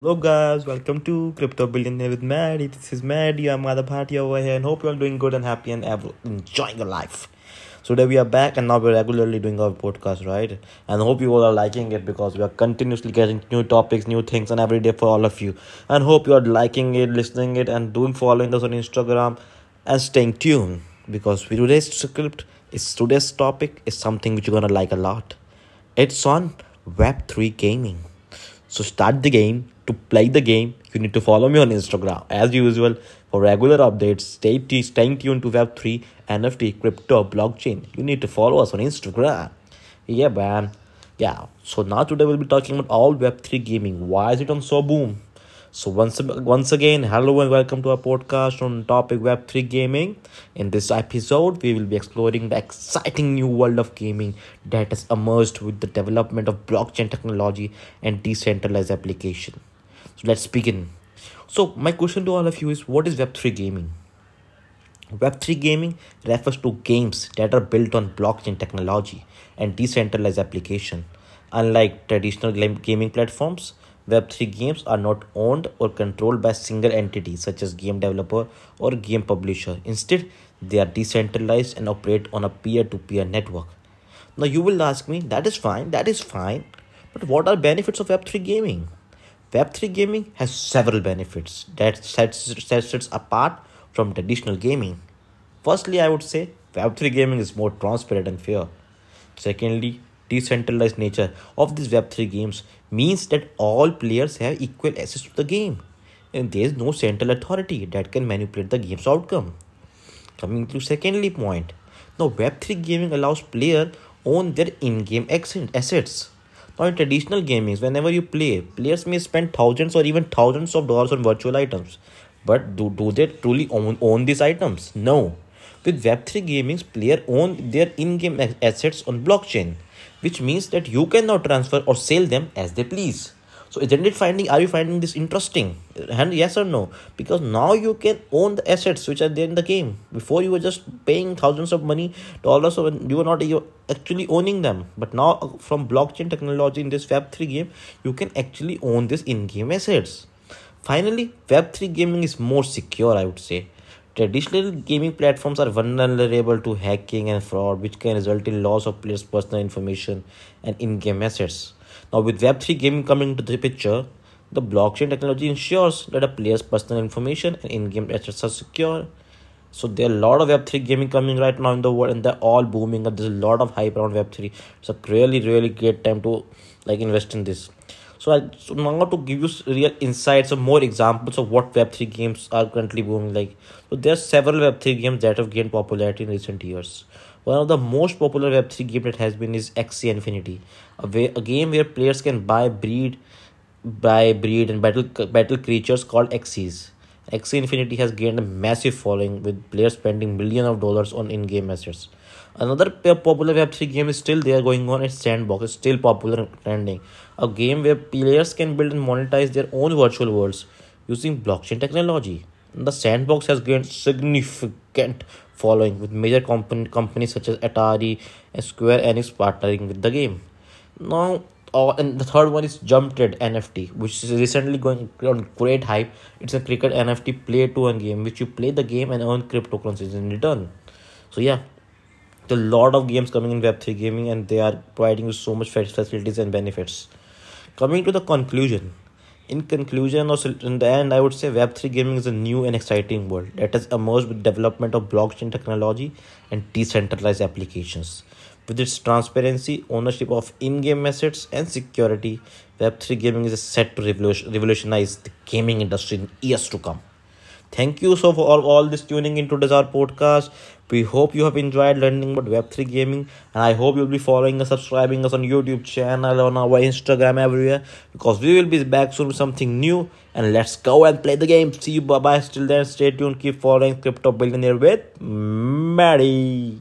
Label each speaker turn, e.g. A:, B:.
A: Hello guys, welcome to Crypto Billionaire with Maddie. This is Maddie. I'm Madhav Bhatia over here and hope you're doing good and happy and ever enjoying your life. So today we are back and now we're regularly doing our podcast, right? And hope you all are liking it because we are continuously getting new topics, new things and every day for all of you. And hope you are liking it, listening it and doing following us on Instagram and staying tuned because today's script is today's topic is something which you're gonna like a lot. It's on Web3 gaming. So start the game. To play the game, you need to follow me on Instagram. As usual, for regular updates, stay t- staying tuned to Web3, NFT, crypto, blockchain. You need to follow us on Instagram. Yeah, man. Yeah. So now today we'll be talking about all Web3 gaming. Why is it on so boom? So once once again, hello and welcome to our podcast on topic Web3 gaming. In this episode, we will be exploring the exciting new world of gaming that has emerged with the development of blockchain technology and decentralized application. So let's begin. So my question to all of you is what is Web3 gaming? Web3 gaming refers to games that are built on blockchain technology and decentralized application. Unlike traditional gaming platforms, Web3 games are not owned or controlled by single entity such as game developer or game publisher. Instead, they are decentralized and operate on a peer-to-peer network. Now you will ask me, that is fine, that is fine. But what are benefits of Web3 gaming? Web3 gaming has several benefits that sets, sets it apart from traditional gaming. Firstly, I would say Web3 gaming is more transparent and fair. Secondly, decentralized nature of these Web3 games means that all players have equal access to the game and there is no central authority that can manipulate the game's outcome. Coming to secondly point, now Web3 gaming allows player own their in-game assets. Now in traditional gaming, whenever you play, players may spend thousands or even thousands of dollars on virtual items. But do, do they truly own, own these items? No. With Web3 gaming, players own their in-game assets on blockchain which means that you can now transfer or sell them as they please so isn't it finding are you finding this interesting? And yes or no? Because now you can own the assets which are there in the game. Before you were just paying thousands of money dollars so you were not actually owning them. But now uh, from blockchain technology in this web3 game you can actually own this in-game assets. Finally web3 gaming is more secure i would say. Traditional gaming platforms are vulnerable to hacking and fraud, which can result in loss of players' personal information and in-game assets. Now, with Web3 gaming coming into the picture, the blockchain technology ensures that a player's personal information and in-game assets are secure. So there are a lot of Web3 gaming coming right now in the world, and they're all booming. There's a lot of hype around Web3. It's a really, really great time to like invest in this. So, I, so now to give you real insights or more examples of what Web3 games are currently booming like. So there are several Web3 games that have gained popularity in recent years. One of the most popular Web3 game that has been is Axie Infinity, a, way, a game where players can buy, breed, buy, breed, and battle battle creatures called Axies. Axie Infinity has gained a massive following with players spending millions of dollars on in-game assets. Another popular Web3 game is still there going on. It's Sandbox. It's still popular and trending. A game where players can build and monetize their own virtual worlds using blockchain technology. The Sandbox has gained significant following with major comp- companies such as Atari and Square Enix partnering with the game. Now, uh, and the third one is Jumped NFT, which is recently going on great hype. It's a cricket NFT play to earn game, which you play the game and earn cryptocurrencies in return. So yeah, a lot of games coming in web3 gaming and they are providing you so much facilities and benefits coming to the conclusion in conclusion or in the end i would say web3 gaming is a new and exciting world that has emerged with development of blockchain technology and decentralized applications. With its transparency ownership of in-game assets and security web3 gaming is set to revolutionize the gaming industry in years to come Thank you so for all, all this tuning into this our podcast. We hope you have enjoyed learning about Web3 gaming and I hope you'll be following us, subscribing us on YouTube channel, on our Instagram, everywhere because we will be back soon with something new and let's go and play the game. See you, bye bye. Still then, stay tuned, keep following Crypto Billionaire with Maddie.